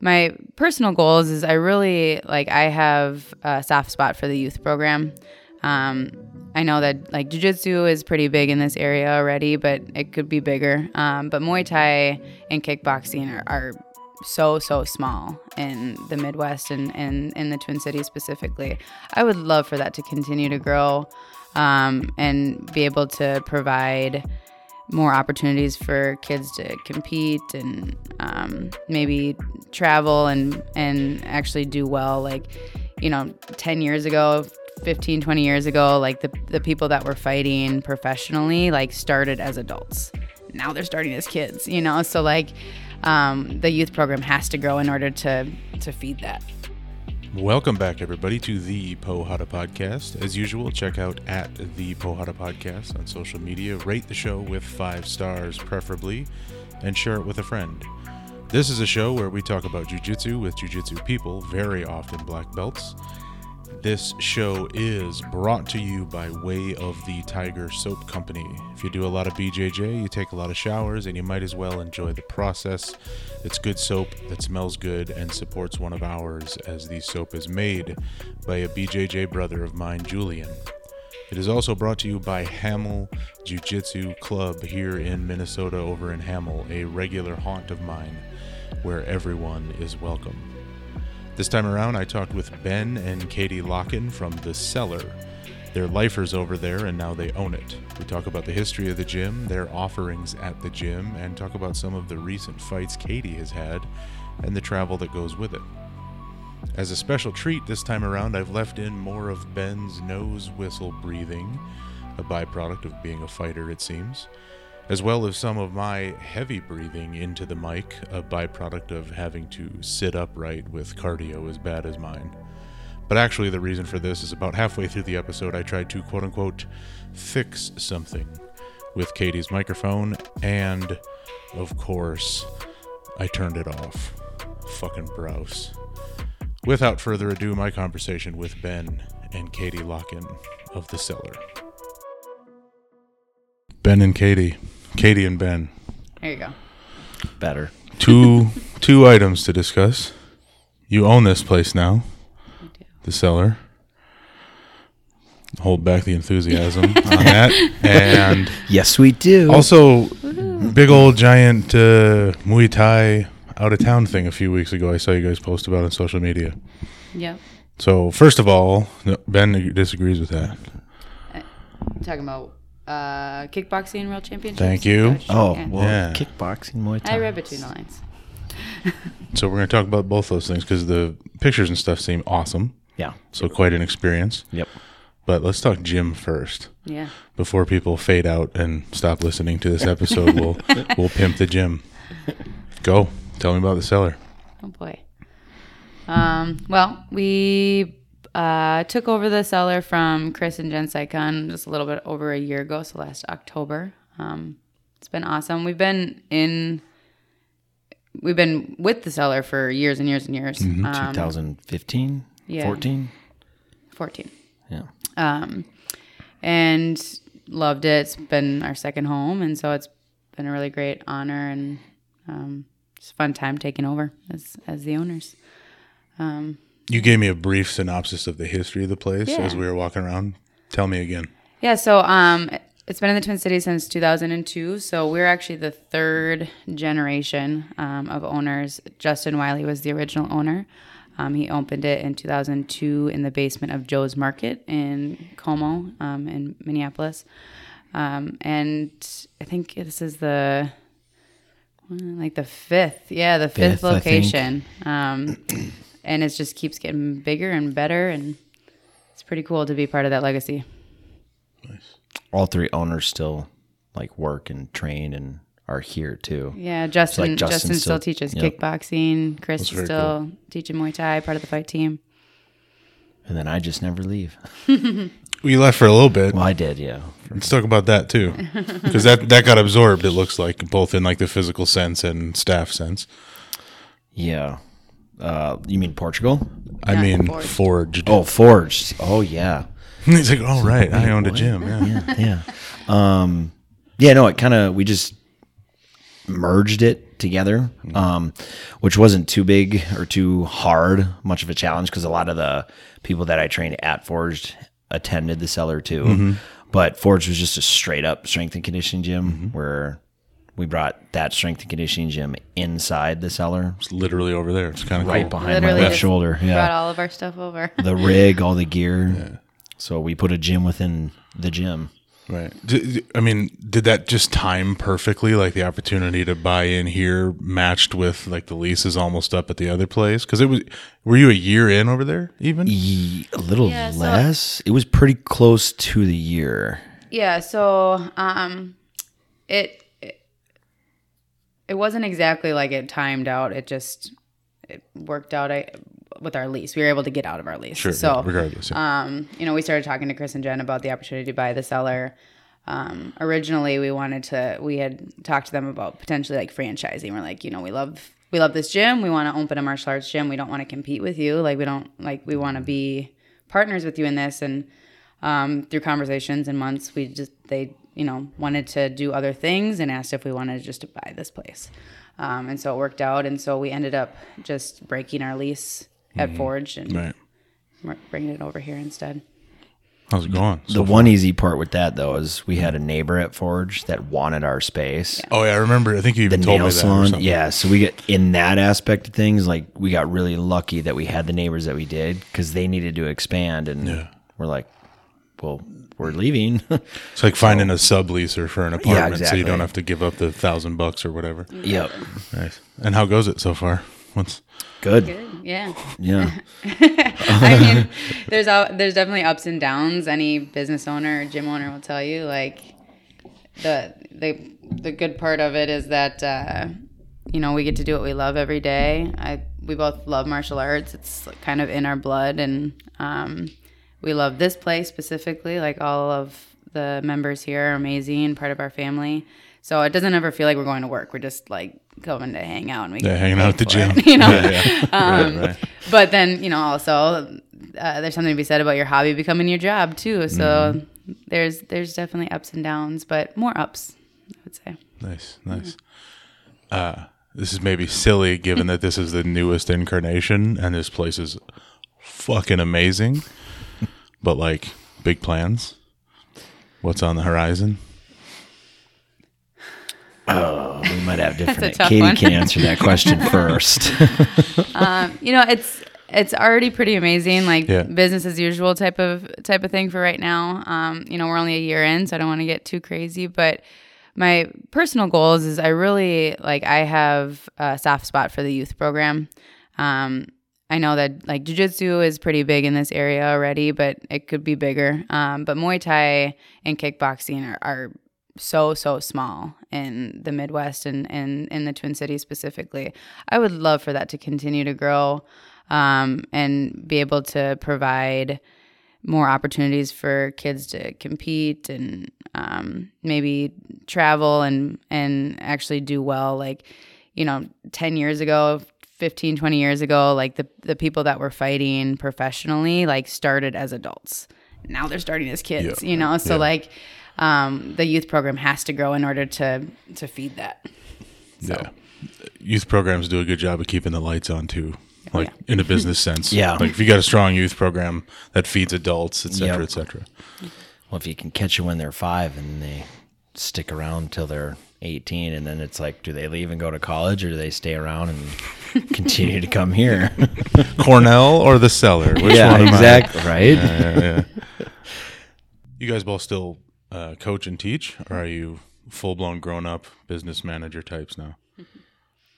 my personal goals is I really like I have a soft spot for the youth program. Um, I know that like jujitsu is pretty big in this area already, but it could be bigger. Um, but Muay Thai and kickboxing are, are so so small in the Midwest and, in the Twin Cities specifically. I would love for that to continue to grow um, and be able to provide more opportunities for kids to compete and um, maybe travel and and actually do well. Like you know, ten years ago. 15 20 years ago like the, the people that were fighting professionally like started as adults now they're starting as kids you know so like um, the youth program has to grow in order to to feed that Welcome back, everybody, to the Porrada Podcast. As usual, check out at the Porrada Podcast on social media. Rate the show with five stars, preferably, and share it with a friend. This is a show where we talk about jujitsu with jujitsu people, very often black belts. This show is brought to you by way of the Tiger Soap Company. If you do a lot of BJJ, you take a lot of showers, and you might as well enjoy the process. It's good soap that smells good and supports one of ours, as the soap is made by a BJJ brother of mine, Julian. It is also brought to you by Hamel Jiu Jitsu Club here in Minnesota, over in Hamel, a regular haunt of mine where everyone is welcome. This time around, I talked with Ben and Katie Locken from The Cellar. They're lifers over there and now they own it. We talk about the history of the gym, their offerings at the gym, and talk about some of the recent fights Katie has had and the travel that goes with it. As a special treat this time around, I've left in more of Ben's nose whistle breathing, a byproduct of being a fighter, it seems, as well as some of my heavy breathing into the mic, a byproduct of having to sit upright with cardio as bad as mine. But actually, the reason for this is about halfway through the episode, I tried to quote unquote fix something with Katie's microphone, and of course, I turned it off. Fucking browse. Without further ado, my conversation with Ben and Katie Locken of The Cellar. Ben and Katie. Katie and Ben. there you go Better. Two two items to discuss. You own this place now. We do. The cellar. Hold back the enthusiasm on that. And Yes, we do. also big old giant uh, Muay Thai out of town thing a few weeks ago I saw you guys post about on social media. yeah So first of all, no, Ben disagrees with that. talking about uh, kickboxing world championship Thank you. oh, Yeah. well, Yeah. kickboxing, Muay Thai. I read between the lines So we're going to talk about both those things because the pictures and stuff seem awesome. Yeah. So quite an experience. Yep. But let's talk gym first. yeah before people fade out and stop listening to this episode, we'll we'll pimp the gym. Go. Tell me about the cellar. Oh boy. Um, well, we uh, took over the cellar from Chris and Jen Saikon just a little bit over a year ago, so last October. Um, it's been awesome. We've been in, we've been with the cellar for years and years and years. Um, 2015, yeah. 14. 14. Yeah. Um, and loved it. It's been our second home, and so it's been a really great honor and um, just a fun time taking over as as the owners. You gave me a brief synopsis of the history of the place Yeah. as we were walking around. Tell me again. Yeah, so um, it's been in the Twin Cities since 2002. So we're actually the third generation um, of owners. Justin Wiley was the original owner. Um, he opened it in 2002 in the basement of Joe's Market in Como, um, in Minneapolis. Um, and I think this is the like the fifth, yeah, the fifth, Fifth, I think. location. And it just keeps getting bigger and better, and it's pretty cool to be part of that legacy. Nice all three owners still like work and train and are here too. Yeah, Justin. like Justin Justin, still, still- teaches yep. kickboxing. Chris is very still teaching Muay Thai, part of the fight team. And then I just never leave. We left for a little bit. Well, I did, yeah. Let's talk about that too, because that that got absorbed. It looks like both in like the physical sense and staff sense. Yeah. Uh, you mean Portugal? I Yeah, mean, forged. forged. Oh, Forged. Oh, yeah. He's like, oh right, I owned a gym. Yeah. yeah, yeah. Um, yeah, no, it kind of we just merged it together, um, which wasn't too big or too hard, much of a challenge because a lot of the people that I trained at Forged attended the cellar too. But Forged was just a straight up strength and conditioning gym where we brought that strength and conditioning gym inside the cellar, It's literally over there. It's kind of right cool. behind Literally my left just shoulder. Brought Yeah, all of our stuff over. the rig, all the gear. Yeah. So we put a gym within the gym. Right. I mean, did that just time perfectly? Like the opportunity to buy in here matched with like the lease is almost up at the other place? Because it was. Were you a year in over there even? Ye- a little Yeah, so- less. It was pretty close to the year. Yeah, so um it, it wasn't exactly like it timed out. It just it worked out I, with our lease. We were able to get out of our lease. Sure. So regardless. yeah. um, you know, we started talking to Chris and Jen about the opportunity to buy the cellar. Um, originally, we wanted to. We had talked to them about potentially like franchising. We're like, you know, we love we love this gym. We want to open a martial arts gym. We don't want to compete with you. Like we don't like we want to be partners with you in this. And um, through conversations and months, we just they you know wanted to do other things and asked if we wanted just to buy this place. Um, and so it worked out. And so we ended up just breaking our lease at Forge and right. bringing it over here instead. How's it going? The one easy part with that though is we had a neighbor at Forge that wanted our space. oh yeah, I remember. I think you The even told nail me that. or salon, something. yeah. So we get in that aspect of things, like we got really lucky that we had the neighbors that we did because they needed to expand, and Yeah. we're like, well, we're leaving. It's like finding a subleaser for an apartment, so you don't have to give up the thousand bucks or whatever. yep, Nice. And how goes it so far? What's good. Good. Yeah. Yeah, I mean, there's al- there's definitely ups and downs. Any business owner or gym owner will tell you. Like the the the good part of it is that uh, you know we get to do what we love every day. I we both love martial arts. It's kind of in our blood, and um, we love this place specifically. Like all of the members here are amazing, part of our family. So it doesn't ever feel like we're going to work. We're just like going to hang out and we Yeah, hanging out at the for it, gym. you know. Yeah, Um, right, right. But then, you know, also uh, there's something to be said about your hobby becoming your job too. So Mm-hmm. there's there's definitely ups and downs, but more ups, I would say. Nice, nice. Uh, this is maybe silly given that this is the newest incarnation and this place is fucking amazing. But like big plans. What's on the horizon? we might have different. tough Katie one. can answer that question first. You know, it's it's already pretty amazing, like Yeah. business as usual type of type of thing for right now. Um, you know, we're only a year in, so I don't want to get too crazy, but my personal goals is I really like I have a soft spot for the youth program. Um, I know that like jujitsu is pretty big in this area already, but it could be bigger. Um, but Muay Thai and kickboxing are, are so so small in the Midwest and and in the Twin Cities specifically. I would love for that to continue to grow um, and be able to provide more opportunities for kids to compete and um, maybe travel and and actually do well. Like you know, ten years ago. 15 20 years ago like the the people that were fighting professionally like started as adults now they're starting as kids Yeah. you know so Yeah. like um, the youth program has to grow in order to to feed that Yeah. Youth programs do a good job of keeping the lights on too. Like in a business sense. Yeah. Like if you got a strong youth program that feeds adults, etc cetera, Yep. et cetera. well, if you can catch them when they're five and they stick around till they're 18, and then it's like, do they leave and go to college, or do they stay around and continue to come here? Cornell or the cellar? Which yeah, one am I? exactly. Right. Yeah, yeah, yeah. You guys both still uh, coach and teach, or are you full blown grown up business manager types now?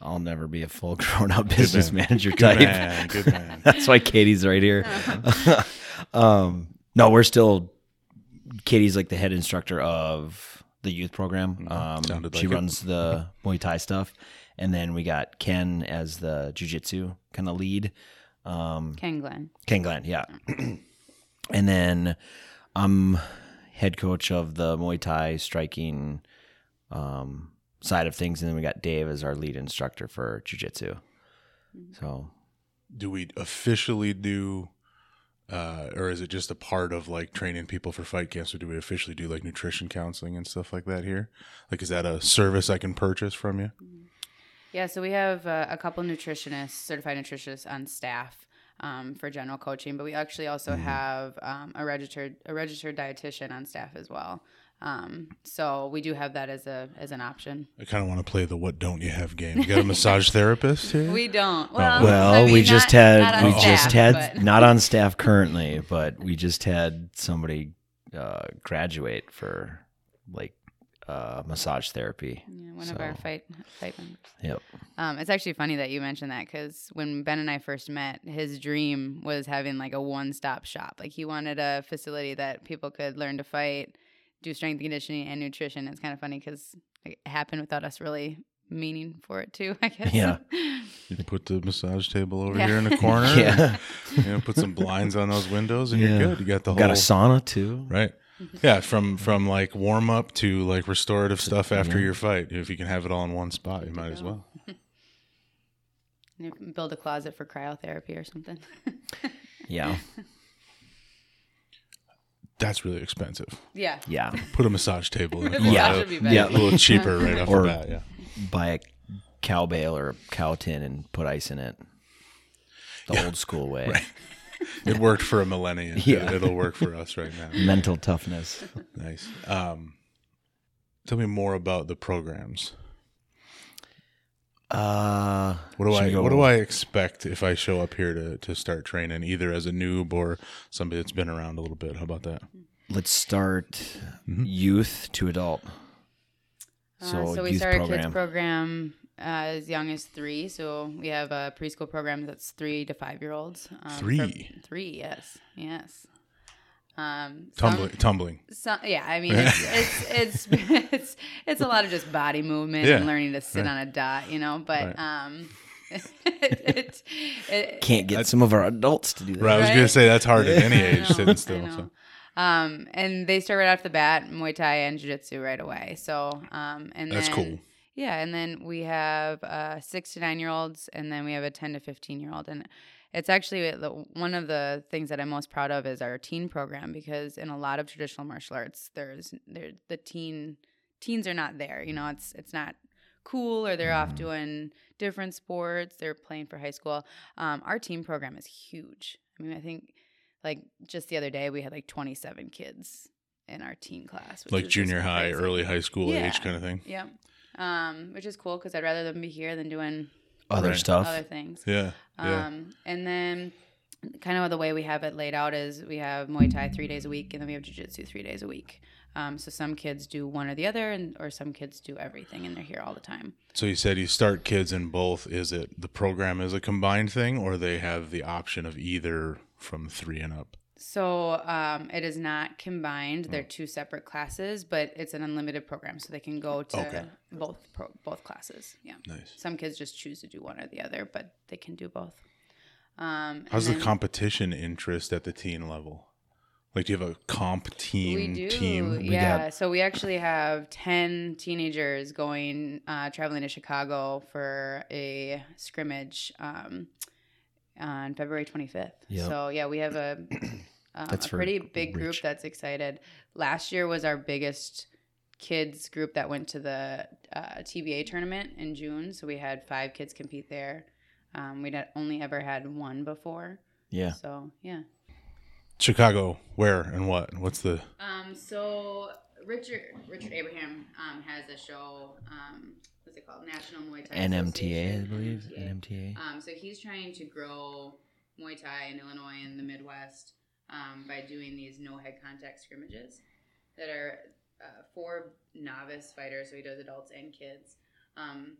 I'll never be a full grown up business man. manager Good type. man, good man. That's why Katie's right here. um, no, we're still. Katie's like the head instructor of the youth program. Um, Mm-hmm. Sounded she like it. runs the Muay Thai stuff, and then we got Ken as the jujitsu kind of lead. ken glenn Ken Glenn, yeah. and then I'm head coach of the Muay Thai striking um, side of things, and then we got Dave as our lead instructor for jujitsu. So Do we officially do uh, or is it just a part of like training people for fight camps? Or do we officially do like nutrition counseling and stuff like that here? Like, is that a service I can purchase from you? Yeah, so we have uh, a couple nutritionists, certified nutritionists on staff um, for general coaching, but we actually also have um, a registered a registered dietitian on staff as well. Um, so we do have that as a as an option. I kind of want to play the "What don't you have" game. You got a massage therapist here? We don't. Well, Well, I mean, we just not- had not we staff, just had but- not on staff currently, but we just had somebody uh, graduate for like uh, massage therapy. Yeah, one of our fight fight members. Yep. Um, it's actually funny that you mentioned that because when Ben and I first met, his dream was having like a one stop shop. Like he wanted a facility that people could learn to fight, do strength conditioning, and nutrition. It's kind of funny because it happened without us really meaning for it too. I guess. Yeah. You can put the massage table over Yeah. here in the corner. Yeah. and, you know, put some blinds on those windows, and Yeah. you're good. You got the Got a sauna too. right. Mm-hmm. Yeah, from from like warm up to like restorative stuff after Yeah. your fight. If you can have it all in one spot, you might as well. You can Build a closet for cryotherapy or something. Yeah. That's really expensive. yeah. Yeah. Put a massage table in the Yeah. Would be better. Yeah. a little cheaper right off Or- the bat. Yeah. Buy a cow bale or a cow tin and put ice in it. The old school way. Right. It worked for a millennium. Yeah. It, will work for us right now. Mental toughness. Nice. Um, tell me more about the programs. Uh, What do I go- what do I expect if I show up here to, to start training, either as a noob or somebody that's been around a little bit? How about that? Let's start Mm-hmm. youth to adult. So, Uh, so we youth start a kids program uh, as young as three. So we have a preschool program that's three to five year olds. Um, Three? three, yes, yes. Um, some- Tumbling, tumbling. some- yeah, I mean, it's, it's, it's it's it's a lot of just body movement Yeah, and learning to sit right. on a dot, you know. But Right. um, it, it, Can't get some of our adults to do that. Right, I was gonna say that's hard at any age know, sitting still. So. Um, and they start right off the bat, Muay Thai and Jiu Jitsu right away. So, um, and That's then, cool. Yeah, and then we have uh, six to nine year olds, and then we have a ten to fifteen year old, and it's actually the, one of the things that I'm most proud of is our teen program because in a lot of traditional martial arts, there's there the teen teens are not there. You know, it's it's not cool or they're off doing different sports. They're playing for high school. Um, our teen program is huge. I mean, I think like just the other day we had like 27 kids in our teen class, which Like junior high, crazy. early high school Yeah. age kind of thing. Yeah. Um, which is cool because I'd rather them be here than doing Other Right. stuff. other things. Yeah. Yeah. Um, and then kind of the way we have it laid out is we have Muay Thai three days a week, and then we have Jiu Jitsu three days a week. Um, so some kids do one or the other, and or some kids do everything, and they're here all the time. So you said you start kids in both. Is it the program is a combined thing, or they have the option of either from three and up? So um, it is not combined; they're two separate classes, but it's an unlimited program, so they can go to Okay. both pro- both classes. Yeah. Nice. Some kids just choose to do one or the other, but they can do both. Um, How's the then- competition interest at the teen level? Like, do you have a comp team? We do, Team. yeah. so we actually have ten teenagers going uh, traveling to Chicago for a scrimmage um, on February 25th. Yep. So yeah, we have a, um, That's a pretty big group reach. that's excited. Last year was our biggest kids group that went to the uh, TBA tournament in June. So we had five kids compete there. Um, we'd only ever had one before. Yeah. So yeah. Chicago, where and what? What's the? Um, so Richard Richard Abraham um, has a show. Um, what's it called? National Muay Thai NMTA, I believe. NMTA. NMTA. Um, so he's trying to grow Muay Thai in Illinois and the Midwest um, by doing these no head contact scrimmages that are uh, for novice fighters. So he does adults and kids. Um,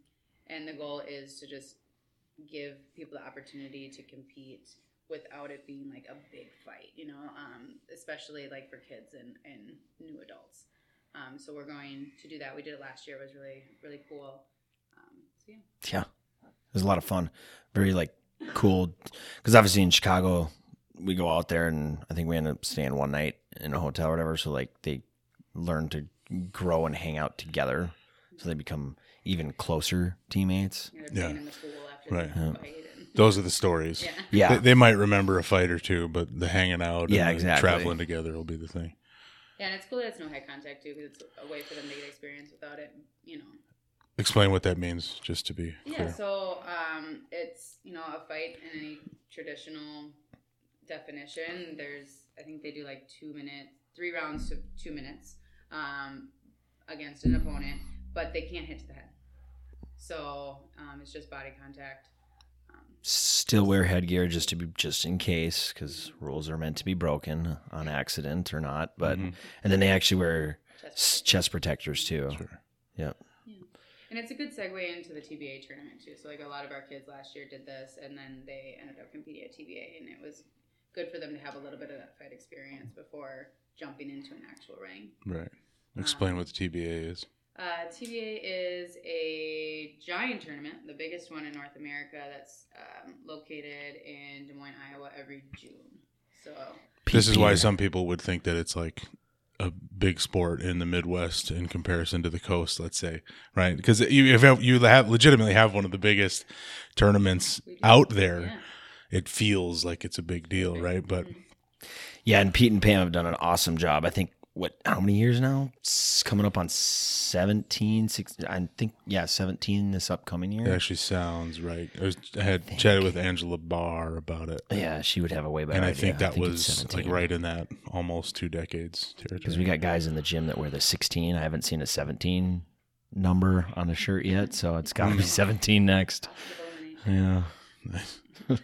and the goal is to just give people the opportunity to compete without it being like a big fight, you know, um, especially like for kids and, and new adults. Um, so we're going to do that. We did it last year. It was really, really cool. Um, so yeah. Yeah. It was a lot of fun. Very like cool. Because obviously in Chicago, we go out there and I think we end up staying one night in a hotel or whatever. So like they learn to grow and hang out together. So they become even closer teammates. Yeah. playing in the pool after Right. Yeah. those are the stories. Yeah. Yeah. They, they might remember a fight or two, but the hanging out, Yeah, and the exactly. traveling together will be the thing. Yeah, and it's cool that it's no high contact too, because it's a way for them to get experience without it. You know. Explain what that means, just to be Yeah. clear. So um, it's you know a fight in any traditional definition. There's I think they do like two minutes, three rounds to two minutes um, against an opponent, but they can't hit to the head. So um, it's just body contact. Um, Still wear headgear just to be just in case, because rules are meant to be broken on accident or not. But Mhm. and then they actually wear chest s- chest protectors too. Sure. Yep. And it's a good segue into the TBA tournament too. So like a lot of our kids last year did this, and then they ended up competing at TBA, and it was good for them to have a little bit of that fight experience before jumping into an actual ring. Right. Explain what the TBA is. Uh, TBA is a giant tournament, the biggest one in North America. That's um, located in Des Moines, Iowa, every June. So This is why some people would think that it's like a big sport in the Midwest in comparison to the coast, let's say, right? Because you have you have legitimately have one of the biggest tournaments out there. Yeah. It feels like it's a big deal, right? But Yeah, and Pete and Pam have done an awesome job. I think what how many years now? It's coming up on 17, 16, I think yeah, 17 this upcoming year. it actually sounds right. I, was, I had chatted with Angela Barr about it, Yeah, she would have a way better and I idea. think that it's was like right in that almost two decades territory. Because we got guys in the gym that wear the 16. I haven't seen a 17 number on a shirt yet, so it's got to Mm. be 17 next. Yeah,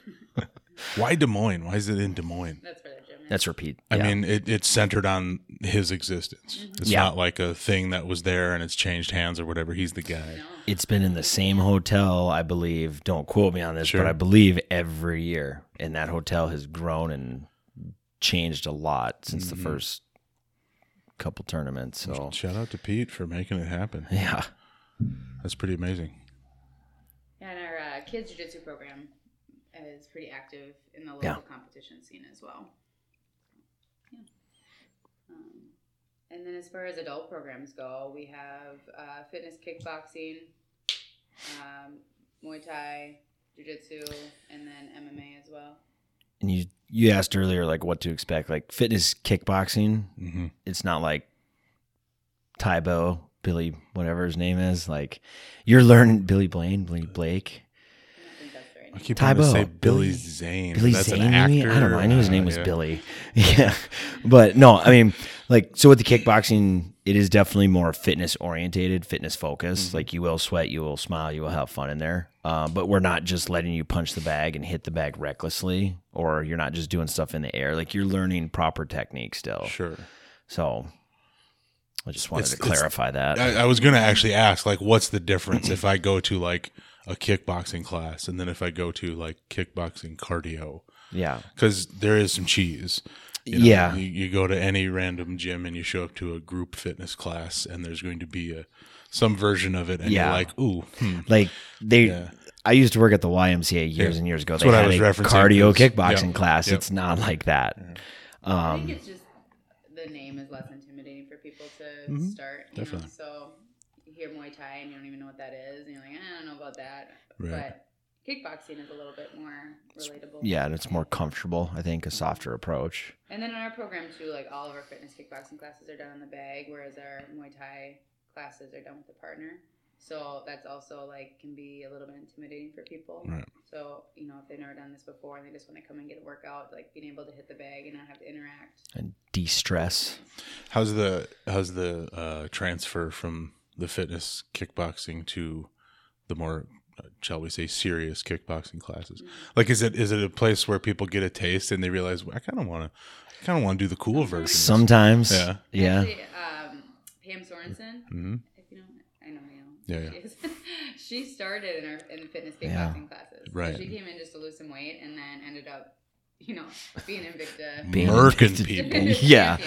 Why Des Moines? Why is it in Des Moines? That's for the yeah. that's repeat. I Yeah. mean, it, it's centered on his existence. It's Yeah. not like a thing that was there and it's changed hands or whatever. He's the guy. It's been in the same hotel, I believe. Don't quote me on this, Sure. but I believe every year, and that hotel has grown and changed a lot since Mm-hmm. the first couple tournaments. So Shout out to Pete for making it happen. yeah, That's pretty amazing. Yeah, and our uh, kids jiu-jitsu program is pretty active in the local Yeah. competition scene as well. Yeah. Um, and then as far as adult programs go, we have uh, fitness kickboxing, um, Muay Thai, Jiu-Jitsu, and then MMA as well. and you you asked earlier like what to expect, like fitness kickboxing. hmm It's not like Tae Bo, Billy, whatever his name is. Like you're learning Billy Blaine, Billy Blake. I think that's right. I keep wanting to say Billy Billy- Zane. Billy That's Zane, an actor. I don't know. I knew his name was Yeah. Billy. Yeah. But no, I mean, like, so with the kickboxing, it is definitely more fitness orientated, fitness focused. Mm-hmm. Like, you will sweat, you will smile, you will have fun in there. Um, but we're not just letting you punch the bag and hit the bag recklessly, or you're not just doing stuff in the air. Like, you're learning proper technique still. Sure. So I just wanted It's- to clarify that. I, I was going to actually ask, like, what's the difference if I go to like a kickboxing class and then if I go to like kickboxing cardio? yeah. Because there is some cheese. You know, Yeah. You, you go to any random gym and you show up to a group fitness class and there's going to be a some version of it and Yeah. you're like, ooh, hmm. Like, they. Yeah. I used to work at the YMCA years Yeah. and years ago. That's they what I had was a referencing, cardio 'cause- kickboxing yep, class. yep. It's not like that. I Um, think it's just the name is less intimidating for people to Mhm. start. You Definitely. know, so you hear Muay Thai and you don't even know what that is, and you're like, I don't know about that. Right. But kickboxing is a little bit more relatable. yeah, and it's more comfortable. I think a softer approach. And then in our program too, like all of our fitness kickboxing classes are done on the bag, whereas our Muay Thai classes are done with a partner. So that's also like can be a little bit intimidating for people. Right. So you know, if they've never done this before and they just want to come and get a workout, like being able to hit the bag and not have to interact. and de-stress. how's the how's the uh, transfer from the fitness kickboxing to the more shall we say serious kickboxing classes like is it is it a place where people get a taste and they realize well, i kind of want to i kind of want to do the cool version. Sometimes, Yeah. yeah, Actually, um, Pam Sorensen, Mhm. if you know, I know you. Yeah, yeah. She, is. she started in our in the fitness Yeah. kickboxing classes. So Right. she came in just to lose some weight, and then ended up, you know, being Invicta. Being Murking people Yeah.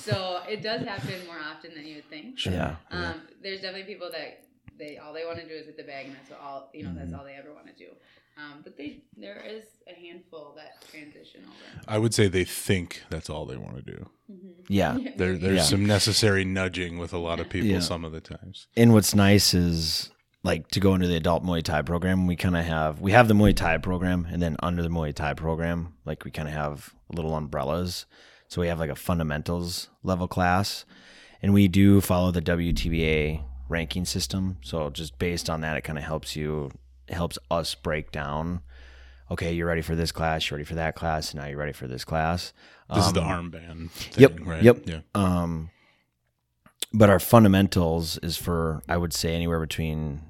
So it does happen more often than you would think. yeah. Um, there's definitely people that they all they want to do is hit the bag, and that's all you know. Mm-hmm. That's all they ever want to do. Um, but they there is a handful that transition over. i would say they think that's all they want to do yeah. there, there's Yeah. some necessary nudging with a lot of people Yeah. some of the times And what's nice is like to go into the adult Muay Thai program, we kind of have we have the Muay Thai program, and then under the Muay Thai program, like we kind of have little umbrellas. So we have like a fundamentals level class, and we do follow the WTBA ranking system. So just based on that, it kind of helps you helps us break down. Okay, you're ready for this class. You're ready for that class. And now you're ready for this class. This is the Um, armband. Thing, Yep. Right. Yep. Yeah. Um, but our fundamentals is for I would say anywhere between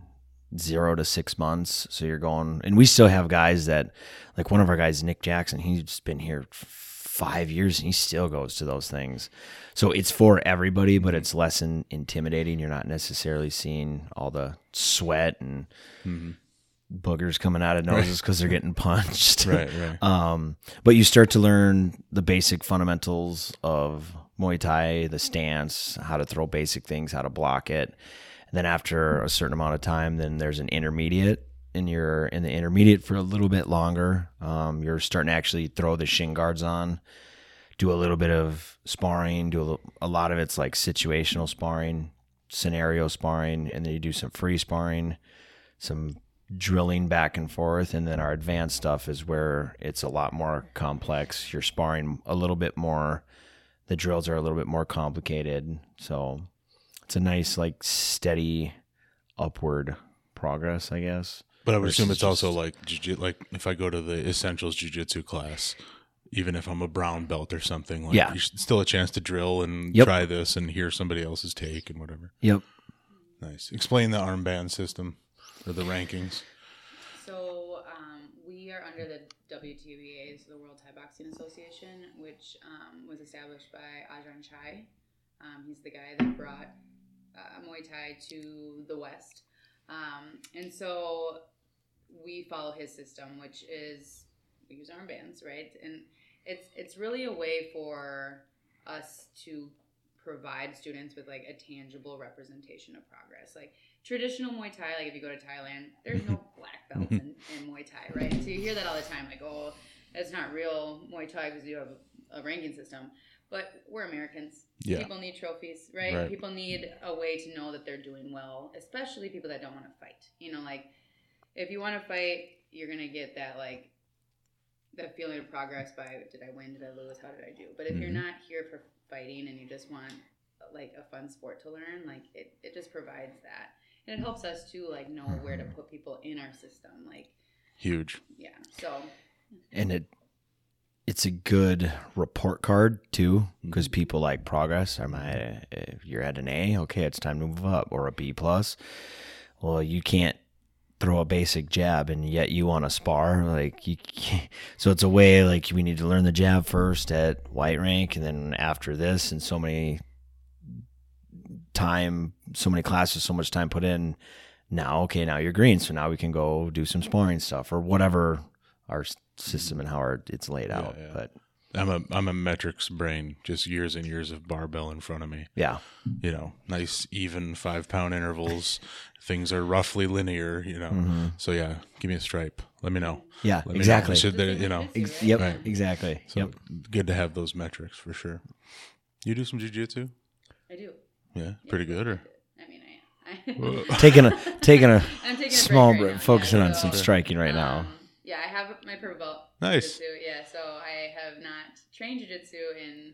zero to six months. So you're going, and we still have guys that, like one of our guys, Nick Jackson. He's been here five years and he still goes to those things. So it's for everybody, but it's less in, intimidating. You're not necessarily seeing all the sweat and boogers coming out of noses because they're getting punched. Right. Right. Um, but you start to learn the basic fundamentals of Muay Thai, the stance, how to throw basic things, how to block it. And then after a certain amount of time, then there's an intermediate, and you're in the intermediate for a little bit longer. Um, you're starting to actually throw the shin guards on, do a little bit of sparring, do a, a lot of it's like situational sparring, scenario sparring, and then you do some free sparring, some drilling back and forth. And then our advanced stuff is where it's a lot more complex. You're sparring a little bit more. The drills are a little bit more complicated. So it's a nice like steady upward progress i guess But I would assume versus it's also like jiu- like if I go to the essentials jujitsu class, even if I'm a brown belt or something, like Yeah. you still a chance to drill and Yep. try this and hear somebody else's take and whatever. yep Nice. Explain the armband system or the rankings. So um, we are under the WTBA, so the World Thai Boxing Association, which um, was established by Ajahn Chai. Um, he's the guy that brought uh, Muay Thai to the West, um, and so we follow his system, which is we use armbands, right? And it's it's really a way for us to provide students with like a tangible representation of progress, like traditional Muay Thai, like if you go to Thailand, there's no black belt in, in Muay Thai, right? So you hear that all the time, like, oh, it's not real Muay Thai because you have a, a ranking system. But we're Americans. Yeah. People need trophies, right? Right. People need a way to know that they're doing well, especially people that don't want to fight. You know, like if you want to fight, you're gonna get that like that feeling of progress by did I win, did I lose, how did I do? But if you're Mhm. not here for fighting and you just want like a fun sport to learn, like it, it just provides that. And it helps us to like know where to put people in our system. Like, Huge. yeah. So and it it's a good report card too because people like progress am i if you're at an a okay it's time to move up or a b plus well you can't throw a basic jab and yet you want to spar like you can't. so it's a way like we need to learn the jab first at white rank and then after this and so many time so many classes so much time put in now okay now you're green so now we can go do some sparring stuff or whatever our system and how our, it's laid out yeah. but I'm a I'm a metrics brain, just years and years of barbell in front of me. yeah You know, nice even five pound intervals. Things are roughly linear, you know. So yeah, give me a stripe. Let me know. yeah Let me know. exactly Should there, you know. Ex- yep Right. exactly So yep good to have those metrics for sure. You do some jujitsu? I do. Yeah, pretty good. Or I mean, I. I taking a taking a I'm taking a small break right break, now, focusing yeah, on some striking right now um, Yeah, I have my purple belt. Nice. Jiu-jitsu, yeah, so I have not trained jiu-jitsu in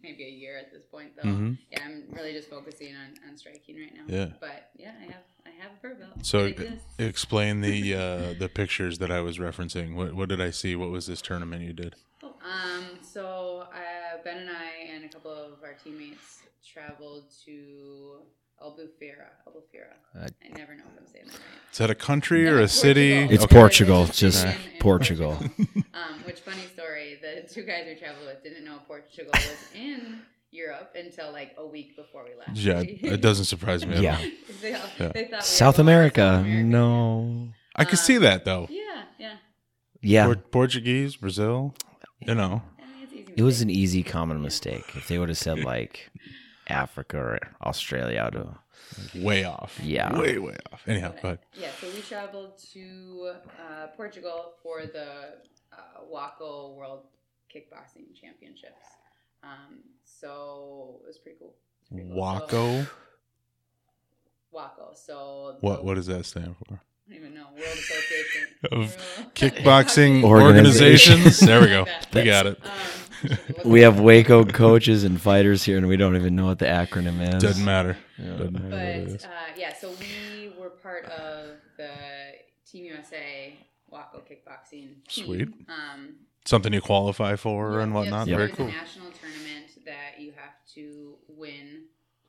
maybe a year at this point, though. Mhm. Yeah, I'm really just focusing on, on striking right now. Yeah. But yeah, I have I have a purple belt. so explain the uh, the pictures that I was referencing. What what did I see? What was this tournament you did? Um, so uh, Ben and I and a couple of our teammates traveled to Albufeira. Albufeira. Uh, I never know if I'm saying that right. Is that a country or Yeah, a city? It's Okay. Portugal, It's just in- in Portugal. um, which funny story? The two guys we traveled with didn't know Portugal was in Europe until like a week before we left. Yeah, it doesn't surprise me. At Yeah. all. they, Yeah. they thought we were South going to America, South America. no I could see that though. Yeah, yeah. yeah Por- Portuguese, Brazil. You know, I mean, it's easy. it was an easy common mistake if they would have said like africa or australia I would've- way off. Yeah. way way off. Anyhow, go ahead. Yeah, so we traveled to uh, Portugal for the uh, WAKO World Kickboxing Championships. Um, so it was pretty cool. It was pretty cool. So- WAKO. WACO. So What the- what does that stand for? I don't even know. World Association Of Kickboxing Organization. organizations. There we go. Like. We got it. Um, We have WAKO coaches and fighters here, and we don't even know what the acronym is. Doesn't matter. Doesn't matter But uh, yeah, so we were part of the Team USA WAKO kickboxing team. Sweet. Um, Something you qualify for and Yep, whatnot. so Very cool. a national tournament that you have to win,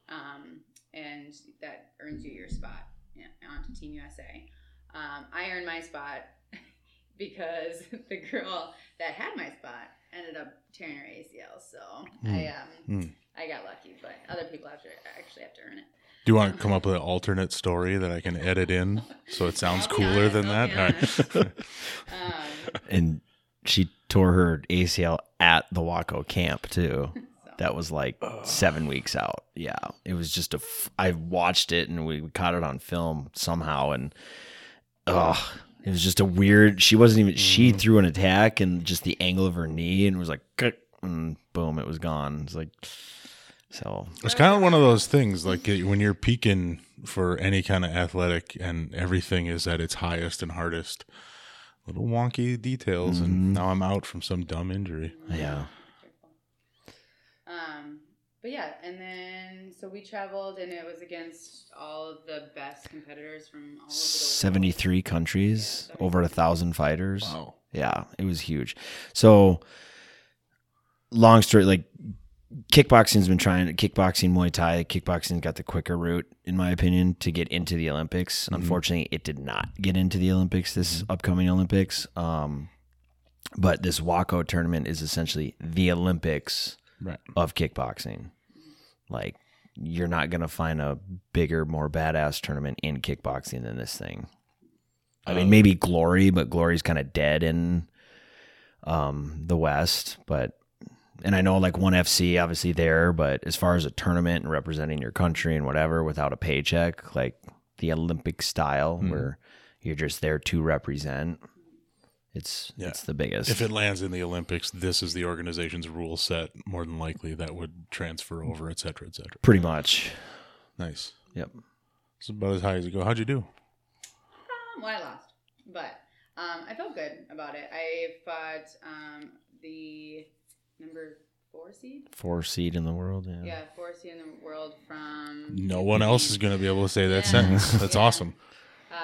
um, and that earns you your spot yeah, onto Team USA. Um, I earned my spot because the girl that had my spot ended up tearing her ACL. So I um, Hmm. I got lucky, but other people have to actually have to earn it. Do you want to come up with an alternate story that I can edit in so it sounds cooler honest, than that? be right. Um, And she tore her ACL at the WAKO camp too. That was like seven weeks out. Yeah, it was just a. F- I watched it and we caught it on film somehow, and oh, it was just a weird. She wasn't even. She threw an attack and just the angle of her knee and was like, and boom, it was gone. It's like so. It's kind of one of those things like when you're peaking for any kind of athletic and everything is at its highest and hardest. Little wonky details, and now I'm out from some dumb injury. Yeah. Um, but yeah, and then so we traveled, and it was against all of the best competitors from all over the world. 73 countries, Yeah, over a thousand fighters. Wow. Yeah, it was huge. So, long story, like kickboxing's been trying kickboxing, Muay Thai. Kickboxing got the quicker route, in my opinion, to get into the Olympics. Unfortunately, it did not get into the Olympics this upcoming Olympics. Um, but this WAKO tournament is essentially the Olympics Right. of kickboxing. Like, you're not gonna find a bigger, more badass tournament in kickboxing than this thing. I mean, Um, maybe Glory, but Glory's kind of dead in um, the West. But and I know like one FC obviously there, but as far as a tournament and representing your country and whatever without a paycheck, like the Olympic style, Mm-hmm. where you're just there to represent, it's Yeah. it's the biggest. If it lands in the Olympics, this is the organization's rule set. More than likely, that would transfer over, et cetera, et cetera. Pretty much. Nice. Yep. It's about as high as you go. How'd you do? Um, well, I lost, but um, I felt good about it. I fought um, the number four seed. Four seed in the world. Yeah. Yeah, four seed in the world from. No one else is going to be able to say that Yeah. sentence. That's Yeah. awesome.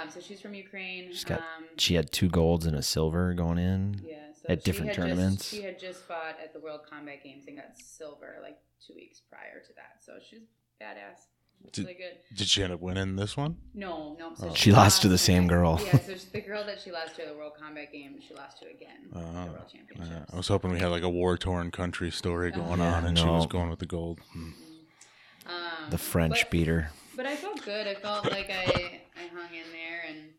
Um, so she's from Ukraine. She's got- um, She had two golds and a silver going in. yeah, so at different tournaments. Just, she had just fought at the World Combat Games and got silver like two weeks prior to that. So she's badass. Did- really good. Did she end up winning this one? No, no. So Oh. She lost to the same next- girl. Yeah, so she- the girl that she lost to at the World Combat Games, she lost to again at Oh, the World Championships. Uh, I was hoping we had like a war torn country story going Yeah, on, and she was going with the gold. Hmm. Um, The French but, beater. But I felt good. I felt like I, I hung in there and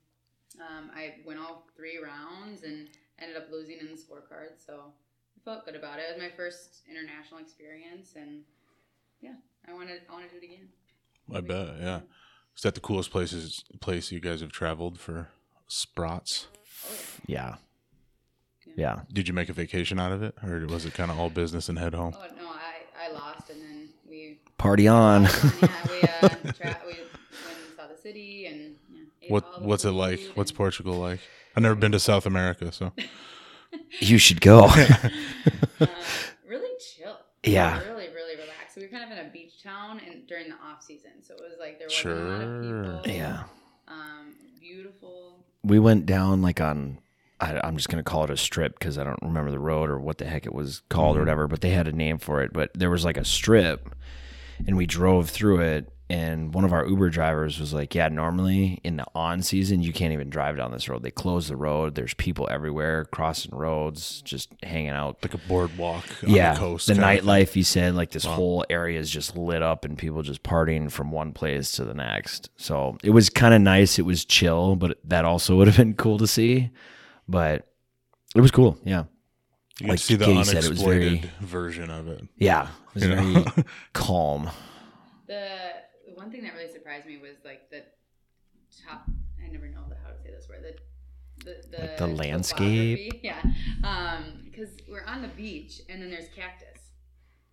um, I went all three rounds and ended up losing in the scorecard. So I felt good about it. It was my first international experience, and yeah, I wanted I want to do it again. I bet. Yeah. Is that the coolest places place you guys have traveled for Sprots? Yeah. Yeah. Did you make a vacation out of it, or was it kind of all business and head home? Oh no, I, I lost, and then we Party on. yeah we uh, tra- we went and saw the city and yeah. What What's it like? food What's Portugal like? I've never been to South America, so you should go. uh, really chill. Yeah. Really, really relaxed. We were kind of in a beach town and during the off season, so it was like there wasn't a lot of Sure. people. yeah. Um, beautiful. We went down like on, I, I'm just going to call it a strip because I don't remember the road or what the heck it was called or whatever, but they had a name for it. But there was like a strip and we drove through it. And one of our Uber drivers was like, Yeah, normally in the on season, you can't even drive down this road. They close the road. There's people everywhere crossing roads, just hanging out. like a boardwalk on yeah, the coast. the kind of thing. nightlife. He said like this whole area is just lit up and people just partying from one place to the next. So it was kind of nice. It was chill, but that also would have been cool to see. But it was cool. Yeah, You like to see the Katie said, it was very- version of it. yeah, it was You very know? calm. The the one thing that really surprised me was like the top. I never know how to say this word. The the the, Like the landscape? topography. Yeah, um, because we're on the beach and then there's cactus.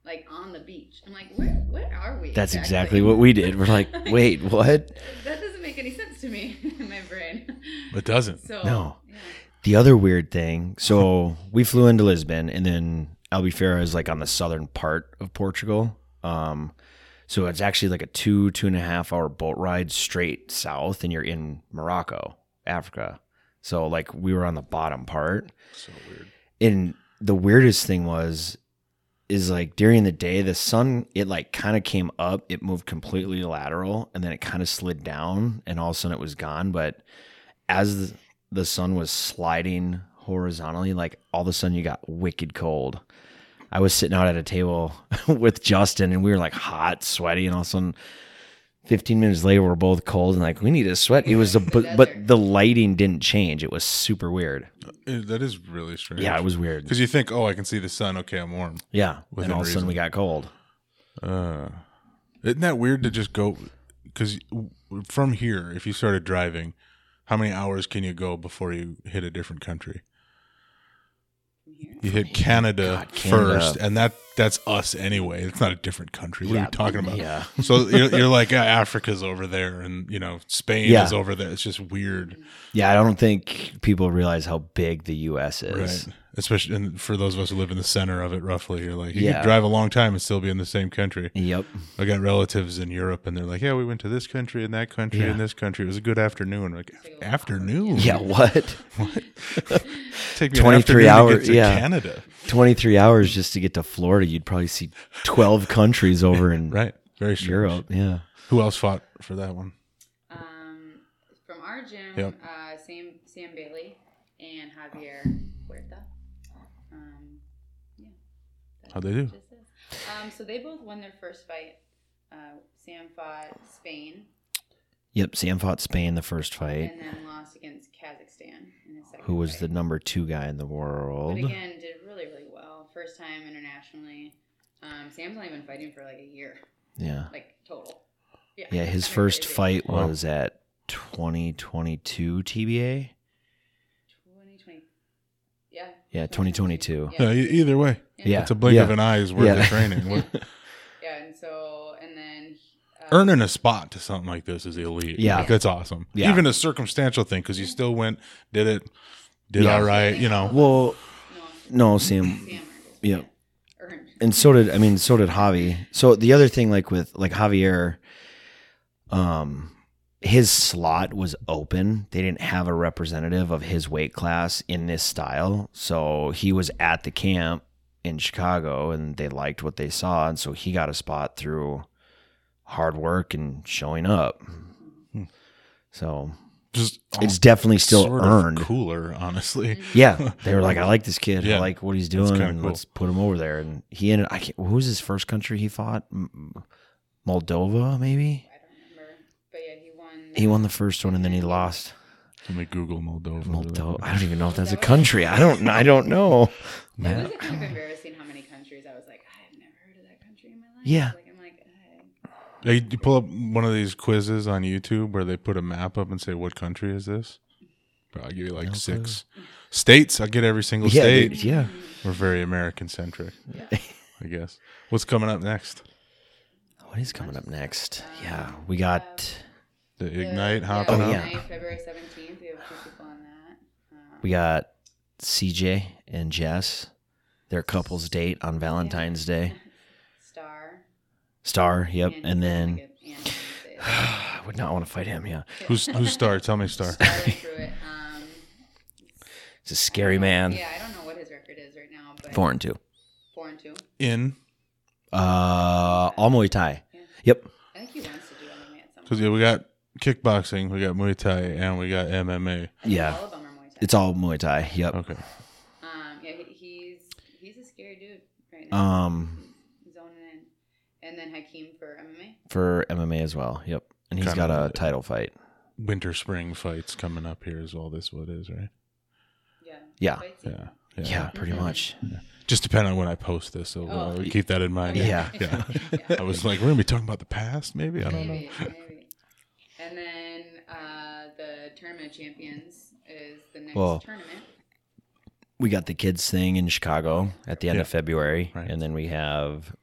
like on the beach. I'm like, where where are we? That's exactly what we did. We're like, wait, what? That doesn't make any sense to me in my brain. It doesn't. So No. yeah. The other weird thing, so we flew into Lisbon and then Albufeira is like on the southern part of Portugal. Um, so it's actually like a two, two and a half hour boat ride straight south and you're in Morocco, Africa. So like we were on the bottom part. So weird. And the weirdest thing was is like during the day the sun it like kind of came up, it moved completely lateral and then it kind of slid down and all of a sudden it was gone, but as the, the sun was sliding horizontally, like all of a sudden you got wicked cold. I was sitting out at a table with Justin and we were like hot, sweaty, and all of a sudden 15 minutes later we're both cold and like we need to sweat. It was a but, but the lighting didn't change. It was super weird. That is really strange. Yeah, it was weird. Because you think, oh, I can see the sun. Okay, I'm warm. Yeah. And all of a sudden we got cold. Uh, isn't that weird to just go? Because from here, if you started driving, how many hours can you go before you hit a different country? You hit Canada God, Canada. first, and that that's us anyway. It's not a different country. What are you talking about? yeah. So you're, you're like, yeah, Africa's over there, and you know Spain Yeah. is over there. It's just weird, Yeah, I don't think people realize how big the US is. right? Especially and for those of us who live in the center of it, roughly. You're like, you Yeah. could drive a long time and still be in the same country. Yep. I got relatives in Europe, and they're like, "Yeah, we went to this country and that country Yeah. and this country. It was a good afternoon." Like afternoon, Yeah, what? what take me an 23 afternoon to hours, get to yeah. Canada. 23 hours just to get to Florida, you'd probably see 12 countries over in Right, very strange. Europe. Yeah. Who else fought for that one? Um, from our gym, Yep. uh, Sam Sam Bailey and Javier Huerta. Yeah. That's How'd they do? Um, so they both won their first fight. Uh, Sam fought Spain Yep. Sam fought Spain the first fight. and then lost against Kazakhstan in his second Who was the number two guy in the But world? again, did really really well. First time internationally. Um, Sam's only been fighting for like a year, Yeah. like total. Yeah. Yeah, His first crazy. fight was at 2022 TBA. 2020. Yeah. Yeah, 2022. Yeah, e- either way, Yeah. it's a blink Yeah. of an eye is worth Yeah. the training. What- Yeah, and so and then uh, Earning a spot to something like this is elite. Yeah. Like, that's awesome. Yeah. Even a circumstantial thing because you still went, did it, did Yeah. all right. You know, Well, no, no, Sam. Sam. Yeah. and so did I mean so did Javi. So the other thing like with like Javier um his slot was open. They didn't have a representative of his weight class in this style. So he was at the camp in Chicago and they liked what they saw and so he got a spot through hard work and showing up. Hmm. So just it's definitely still sort of earned. cooler, honestly. Yeah, they were like, "I like this kid. Yeah. I like what he's doing, and cool. let's put him over there." And he ended. I can't, who was his first country he fought? Moldova, maybe. I don't remember, but yeah, he won. The first one, and then he lost. Let me Google Moldova. Moldova. I don't even know if that's a country. I don't. I don't know. It Man. was kind of embarrassing how many countries I was like, I have never heard of that country in my life. Yeah. Like I'm like, I, you you pull up one of these quizzes on YouTube where they put a map up and say, "What country is this?" I'll give you like six states. I get every single Yeah, state. dude, yeah. We're very American centric, Yeah. I guess. What's coming up next? What is coming up next? Yeah, we got um, The Ignite yeah, hopping Oh, up. yeah. Ignite, February 17th. We have two people on that. Um, we got CJ and Jess. Their couples date on Valentine's Day. Star. Star. Yep. And then Andy I would not want to fight him. Yeah, Who's who's star? Tell me star. Star went through it. Um, he's a scary man. yeah, I don't know what his record is right now, but Four and two. four and two. In Uh, all Muay Thai. Yep. I think he wants to do MMA at some because yeah, we got kickboxing, we got Muay Thai, and we got MMA. Yeah. All of them are Muay Thai. It's all Muay Thai. Yep. Okay. Um, yeah, he, he's he's a scary dude right now. Um, He's zoning in. And then Hakeem for MMA. for MMA as well. Yep. And he's Kinda got a like- title fight. Winter spring fights coming up here is all this what is, right? Yeah. Yeah. Fights. Yeah. Yeah, pretty much. Just depending on when I post this, so uh, Oh. keep that in mind. Yeah. Yeah. Yeah. I was like, we're gonna be talking about the past, maybe. I don't know. Maybe, maybe. And then uh, the tournament of champions is the next Well, tournament. We got the kids thing in Chicago at the end Yeah. of February, Right. and then we have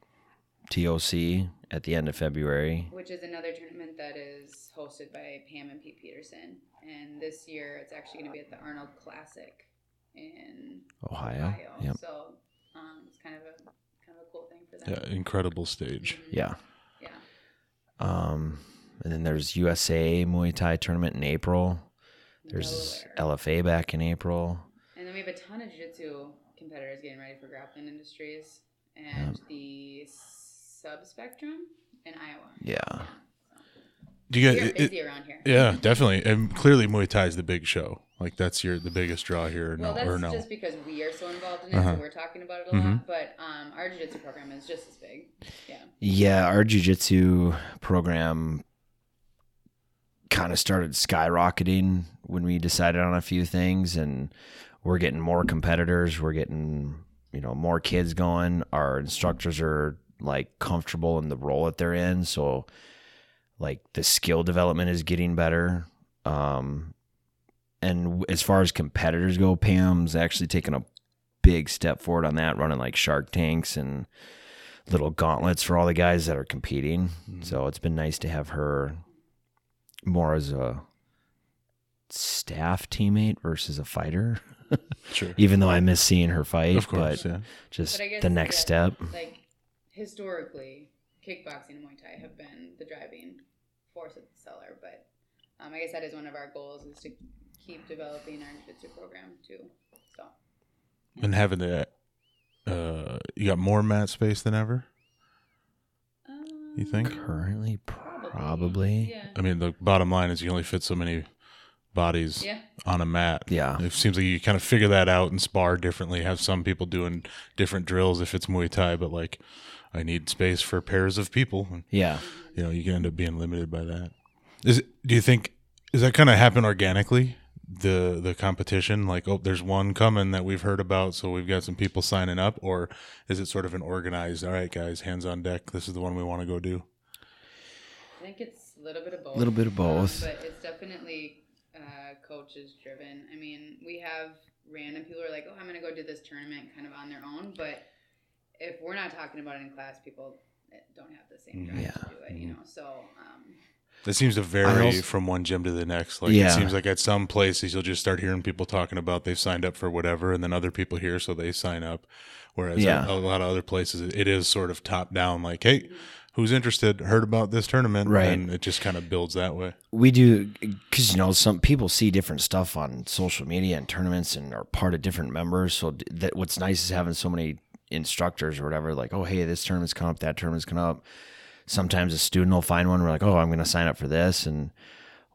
TOC at the end of February. which is another tournament that is hosted by Pam and Pete Peterson. And this year, it's actually going to be at the Arnold Classic in Ohio. Ohio. Yep. So um, it's kind of a kind of a cool thing for them. Yeah, incredible stage. Yeah. Yeah. Um, and then there's USA Muay Thai tournament in April. There's Delaware. LFA back in April. And then we have a ton of jiu-jitsu competitors getting ready for Grappling Industries and the Sub Spectrum in Iowa. Yeah. Do you We're guys? busy It, around here. yeah, definitely. And clearly, Muay Thai is the big show. Like that's your the biggest draw here. Well, No, that's or no? just because we are so involved in it, Uh-huh. so we're talking about it a lot. But um, our jiu-jitsu program is just as big. Yeah. Yeah, our jujitsu program kind of started skyrocketing when we decided on a few things, and we're getting more competitors. We're getting you know more kids going. Our instructors are like comfortable in the role that they're in, so like the skill development is getting better. Um, and as far as competitors go, Pam's actually taken a big step forward on that, running like Shark Tanks and little gauntlets for all the guys that are competing. So it's been nice to have her more as a staff teammate versus a fighter. sure. Even though I miss seeing her fight, Of course, but yeah. just But I guess the next step. Like historically, kickboxing and Muay Thai have been the driving force of the cellar. But um, I guess that is one of our goals is to keep developing our jiu-jitsu program too. So And having that, uh, you got more mat space than ever. You think? Currently, Probably. Probably. Yeah. I mean, the bottom line is you only fit so many bodies Yeah. on a mat. Yeah. It seems like you kind of figure that out and spar differently. Have some people doing different drills if it's Muay Thai, but like, I need space for pairs of people. Yeah. you know, you can end up being limited by that. Is it, do you think is that kind of happen organically? The the competition, like oh, there's one coming that we've heard about, so we've got some people signing up, or is it sort of an organized? All right, guys, hands on deck. This is the one we want to go do. I think it's a little bit of both. A little bit of both. Um, but it's definitely uh, coaches driven. I mean, we have random people who are like, oh, I'm going to go do this tournament kind of on their own. But if we're not talking about it in class, people don't have the same drive Yeah. to do it, you know? So, um, It seems to vary also- from one gym to the next. Like Yeah. it seems like at some places you'll just start hearing people talking about they've signed up for whatever, and then other people here, so they sign up. Whereas Yeah. a, a lot of other places, it is sort of top down. Like, hey, who's interested? Heard about this tournament, Right. And it just kind of builds that way. we do because you know some people see different stuff on social media and tournaments and are part of different members so that what's nice is having so many instructors or whatever like oh hey this tournament's coming up that tournament's coming up sometimes a student will find one we're like oh i'm going to sign up for this and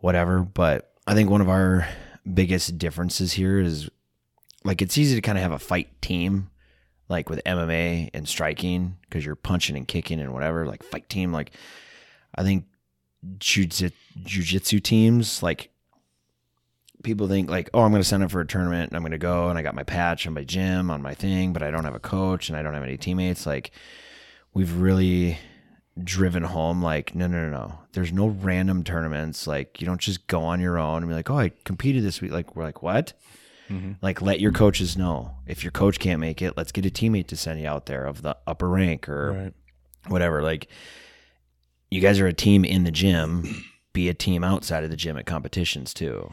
whatever but i think one of our biggest differences here is like it's easy to kind of have a fight team like with mma and striking because you're punching and kicking and whatever like fight team like i think jiu-jitsu teams like people think like oh i'm going to sign up for a tournament and i'm going to go and i got my patch on my gym on my thing but i don't have a coach and i don't have any teammates like we've really driven home like no no no no. There's no random tournaments like you don't just go on your own and be like oh i competed this week like we're like what like let your coaches know if your coach can't make it let's get a teammate to send you out there of the upper rank or Right. whatever. Like you guys are a team in the gym, be a team outside of the gym at competitions too.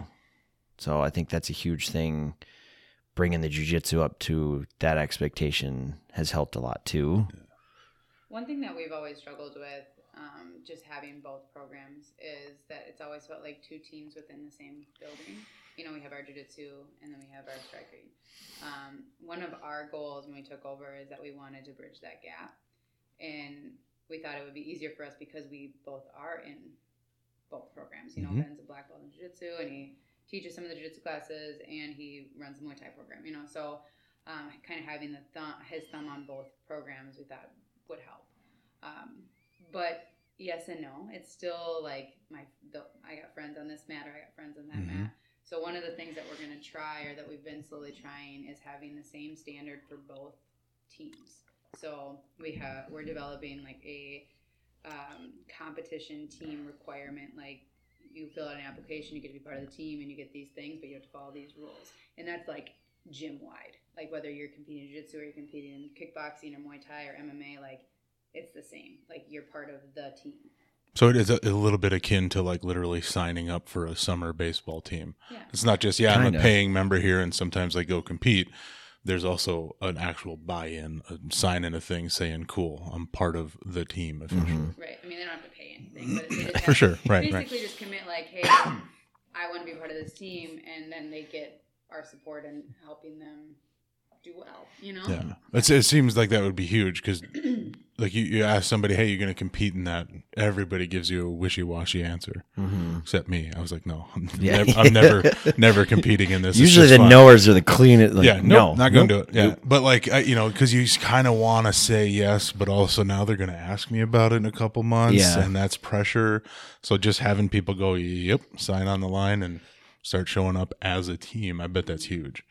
So I think that's a huge thing. Bringing the jujitsu up to that expectation has helped a lot too. one thing that we've always struggled with, um, just having both programs, is that it's always felt like two teams within the same building. You know, we have our jiu-jitsu and then we have our striking. Um, one of our goals when we took over is that we wanted to bridge that gap, and we thought it would be easier for us because we both are in both programs. You know, Mhm. Ben's a black belt in jiu-jitsu, and he teaches some of the jiu-jitsu classes, and he runs the Muay Thai program. You know, so um, kind of having the thumb, his thumb on both programs, we thought would help. Um, but yes and no. It's still like my the, I got friends on this mat or I got friends on that Mhm. mat. So one of the things that we're going to try or that we've been slowly trying is having the same standard for both teams. So we have we're developing like a um, competition team requirement like you fill out an application, you get to be part of the team, and you get these things, but you have to follow these rules. And that's like gym wide. Like whether you're competing in jiu-jitsu or you're competing in kickboxing or Muay Thai or MMA, like it's the same. Like you're part of the team. So it is a, a little bit akin to like literally signing up for a summer baseball team. Yeah. It's not just yeah, I'm Kinda. a paying member here, and sometimes I go compete. There's also an actual buy-in, a sign in a thing saying, "Cool, I'm part of the team officially." Mm-hmm. Right. I mean, they don't have to pay anything, but they just For sure. Right, Basically, right. just commit like, hey, I want to be part of this team, and then they get our support and helping them do well. You know. Yeah, it's, it seems like that would be huge because, like, you, you ask somebody, "Hey, you're going to compete in that?" Everybody gives you a wishy-washy answer, except me. I was like, "No, I'm, Mm-hmm. Yeah. nev- I'm never, never competing in this." It's Usually just the fun." knowers are the cleanest. Like, yeah, no, no, not going to nope, do it. Yeah, nope. but like, I, you know, because you kind of want to say yes, but also now they're going to ask me about it in a couple months, Yeah. and that's pressure. So just having people go, "Yep," sign on the line and start showing up as a team, I bet that's huge.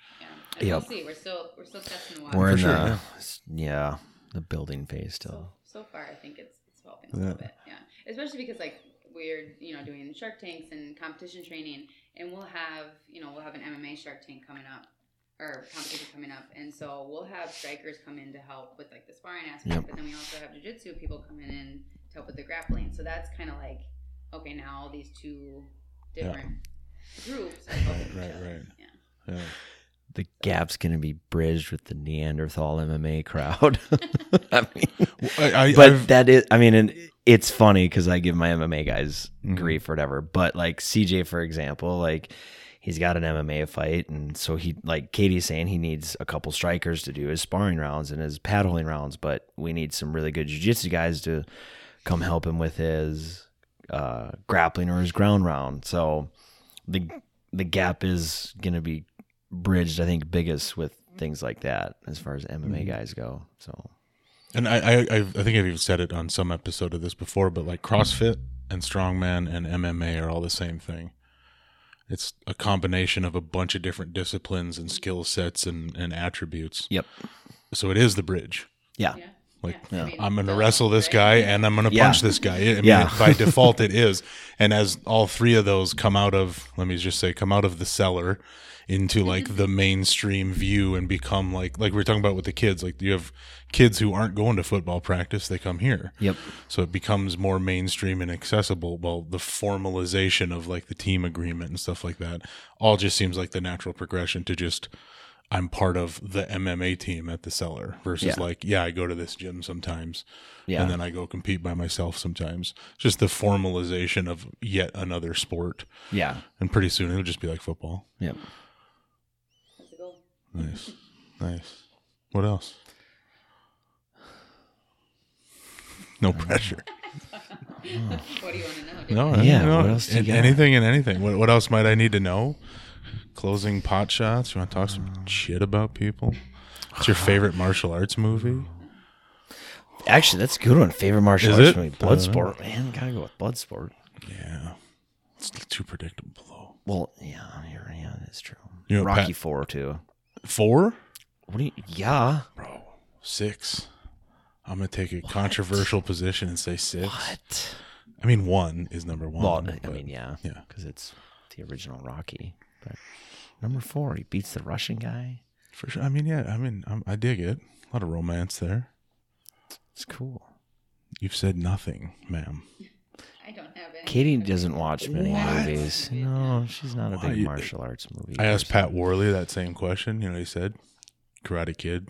Yeah. And Yep. We'll see. We're still we're still testing the water. We're in sure, the yeah. the building phase still. so far i think it's, it's helping a little bit yeah especially because like we're you know doing shark tanks and competition training and we'll have you know we'll have an mma shark tank coming up or competition coming up and so we'll have strikers come in to help with like the sparring aspect Yep. but then we also have jiu-jitsu people coming in to help with the grappling so that's kind of like okay now all these two different groups are helping each right, right. yeah Yeah. Gap's going to be bridged with the Neanderthal MMA crowd. I mean, I, I, but I've- that is, I mean, and it's funny because I give my MMA guys Mhm. grief or whatever. But like CJ, for example, like he's got an MMA fight, and so he, like Katie's saying, he needs a couple strikers to do his sparring rounds and his paddling rounds. But we need some really good jujitsu guys to come help him with his uh, grappling or his ground round. So the the gap is going to be bridged, I think, biggest with things like that as far as MMA mm-hmm. guys go. So And I, I, I I think I've even said it on some episode of this before, but like CrossFit and strongman and MMA are all the same thing. It's a combination of a bunch of different disciplines and skill sets and, and attributes. yep, So it is the bridge. yeah. yeah Like yeah. I mean, I'm gonna wrestle this guy and I'm gonna Yeah. punch this guy. I mean, Yeah. by default it is. And as all three of those come out of, let me just say, come out of the cellar into like mm-hmm. the mainstream view and become like, like we are talking about with the kids. Like you have kids who aren't going to football practice, they come here. Yep. So it becomes more mainstream and accessible. Well, the formalization of like the team agreement and stuff like that all just seems like the natural progression to just I'm part of the MMA team at the cellar versus Yeah. like, yeah, I go to this gym sometimes Yeah. and then I go compete by myself sometimes. Just the formalization of yet another sport. Yeah. And pretty soon it'll just be like football. Yep. That's the goal. Nice. nice. What else? No pressure. what do you want to know? No, Yeah, no, what else do you an- got? anything and anything. What, what else might I need to know? Closing pot shots. You want to talk some shit about people? What's your favorite martial arts movie? Actually, that's a good one. Favorite martial Is arts it? movie? I don't know. Bloodsport. Man, gotta go with Bloodsport. Yeah, it's too predictable. though. Well, yeah, you're, yeah, that's true. You know, Rocky Pat- Four too. Four, What do you? Yeah. bro. Six. I'm gonna take a controversial position and say six. What? I mean, one is number one. Well, I but- mean, yeah, yeah. because it's the original Rocky. But number four, he beats the Russian guy. for sure. I mean, yeah. I mean, I'm, I dig it. A lot of romance there. It's cool. You've said nothing, ma'am. I don't have any. Katie doesn't watch many What? movies. No, she's not a Why big you- martial arts movie. I asked person. Pat Worley that same question. You know, he said, "Karate Kid."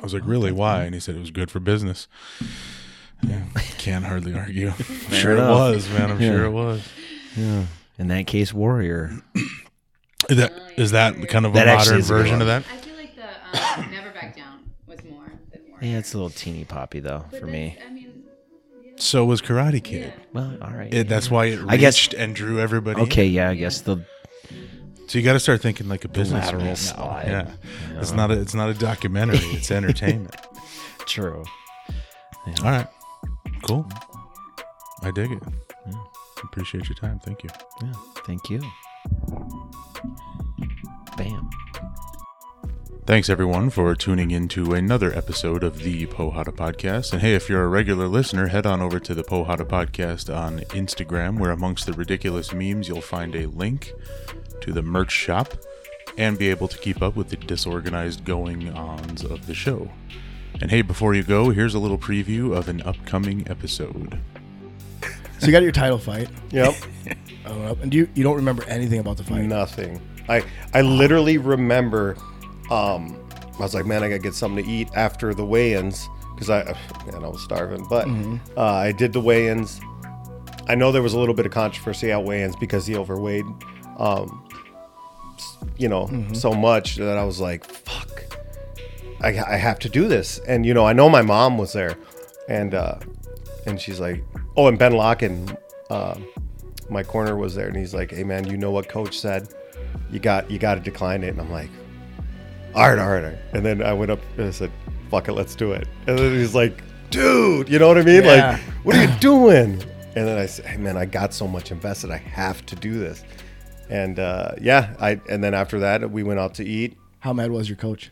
I was like, "Really? Why?" And he said it was good for business. Yeah, can't hardly argue. I'm sure it enough. was, man. I'm Yeah. sure it was. Yeah. In that case, Warrior. Is that Oh, is yeah. that kind of a That actually modern is a good version of that? I feel like the um, Never Back Down was more than more. Yeah, it's a little teeny poppy though But for that's- me. I mean, yeah. So was Karate Kid. Yeah. Well, all right. It, that's why it reached I guess- and drew everybody. Okay, yeah, I guess the So you got to start thinking like a business. lateral man now. slide. Yeah. It's not a it's not a documentary. It's entertainment. true. All right. Cool. I dig it. Appreciate your time. Thank you. Yeah, thank you. Bam. Thanks everyone for tuning in to another episode of the Porrada Podcast. And hey, if you're a regular listener, head on over to the Porrada Podcast on Instagram, where amongst the ridiculous memes, you'll find a link to the merch shop and be able to keep up with the disorganized going ons of the show. And hey, before you go, here's a little preview of an upcoming episode. So you got your title fight, Yep. uh, and you you don't remember anything about the fight. Nothing. I I literally remember. Um, I was like, man, I gotta get something to eat after the weigh-ins because I, man, I was starving. But uh, I did the weigh-ins. I know there was a little bit of controversy at weigh-ins because he overweighed, um, you know, so much that I was like, fuck, I, I have to do this. And you know, I know my mom was there, and uh, and she's like, oh, and Ben Locken, uh, my corner was there, and he's like, hey man, you know what coach said? You got you got to decline it. And I'm like, all right, all right, all right. And then I went up and I said, fuck it, let's do it. And then he's like, dude, you know what I mean? Yeah. Like, what are you doing? And then I said, hey man, I got so much invested, I have to do this. And uh, yeah, I and then after that we went out to eat. How mad was your coach?